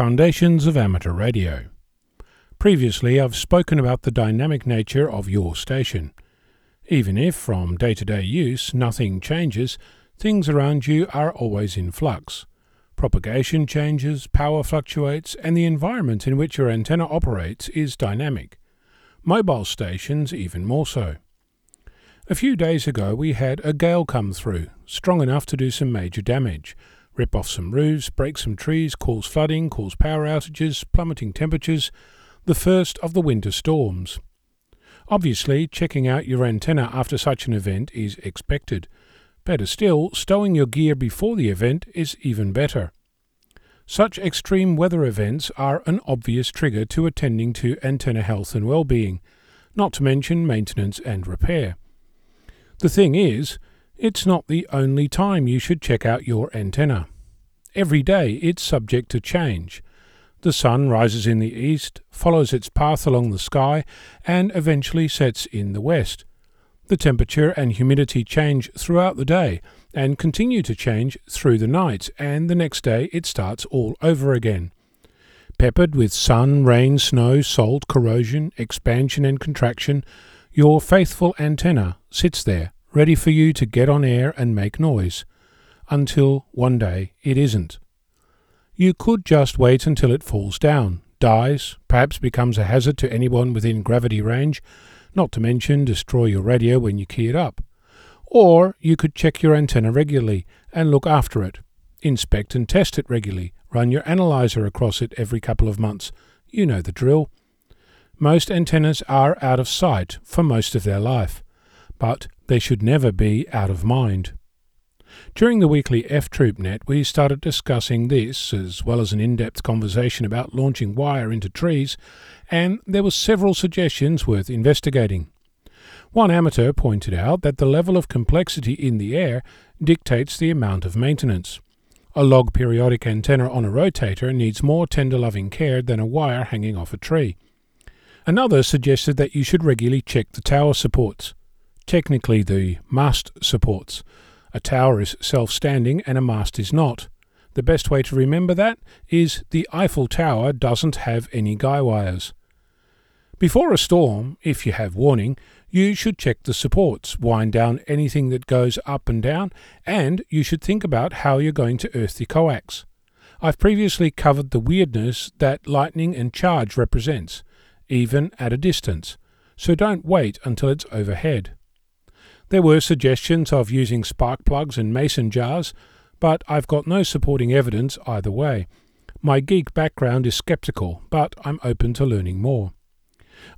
Foundations of Amateur Radio. Previously, I've spoken about the dynamic nature of your station. Even if, from day to day use, nothing changes, things around you are always in flux. Propagation changes, power fluctuates, and the environment in which your antenna operates is dynamic. Mobile stations, even more so. A few days ago, we had a gale come through, strong enough to do some major damage rip off some roofs, break some trees, cause flooding, cause power outages, plummeting temperatures, the first of the winter storms. Obviously, checking out your antenna after such an event is expected. Better still, stowing your gear before the event is even better. Such extreme weather events are an obvious trigger to attending to antenna health and well-being, not to mention maintenance and repair. The thing is, it's not the only time you should check out your antenna. Every day it's subject to change. The sun rises in the east, follows its path along the sky, and eventually sets in the west. The temperature and humidity change throughout the day and continue to change through the night, and the next day it starts all over again. Peppered with sun, rain, snow, salt, corrosion, expansion, and contraction, your faithful antenna sits there ready for you to get on air and make noise, until one day it isn't. You could just wait until it falls down, dies, perhaps becomes a hazard to anyone within gravity range, not to mention destroy your radio when you key it up. Or you could check your antenna regularly and look after it. Inspect and test it regularly. Run your analyzer across it every couple of months. You know the drill. Most antennas are out of sight for most of their life, but they should never be out of mind. During the weekly F Troop Net, we started discussing this, as well as an in depth conversation about launching wire into trees, and there were several suggestions worth investigating. One amateur pointed out that the level of complexity in the air dictates the amount of maintenance. A log periodic antenna on a rotator needs more tender loving care than a wire hanging off a tree. Another suggested that you should regularly check the tower supports technically the mast supports. A tower is self standing and a mast is not. The best way to remember that is the Eiffel Tower doesn't have any guy wires. Before a storm, if you have warning, you should check the supports, wind down anything that goes up and down, and you should think about how you're going to earth the coax. I've previously covered the weirdness that lightning and charge represents, even at a distance, so don't wait until it's overhead. There were suggestions of using spark plugs and mason jars, but I've got no supporting evidence either way. My geek background is skeptical, but I'm open to learning more.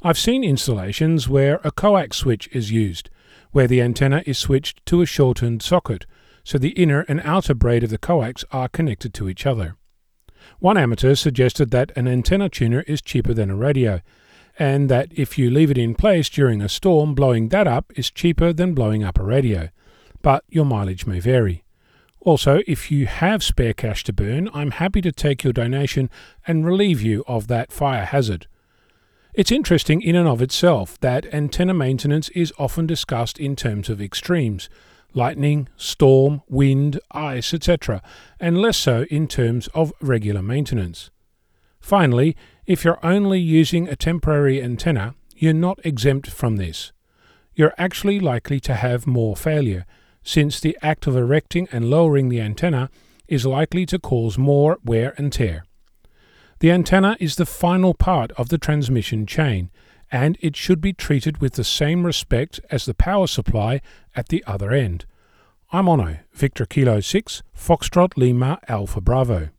I've seen installations where a coax switch is used, where the antenna is switched to a shortened socket, so the inner and outer braid of the coax are connected to each other. One amateur suggested that an antenna tuner is cheaper than a radio, and that if you leave it in place during a storm, blowing that up is cheaper than blowing up a radio, but your mileage may vary. Also, if you have spare cash to burn, I'm happy to take your donation and relieve you of that fire hazard. It's interesting in and of itself that antenna maintenance is often discussed in terms of extremes lightning, storm, wind, ice, etc., and less so in terms of regular maintenance. Finally, if you're only using a temporary antenna, you're not exempt from this. You're actually likely to have more failure, since the act of erecting and lowering the antenna is likely to cause more wear and tear. The antenna is the final part of the transmission chain, and it should be treated with the same respect as the power supply at the other end. I'm Onno, Victor Kilo 6, Foxtrot Lima Alpha Bravo.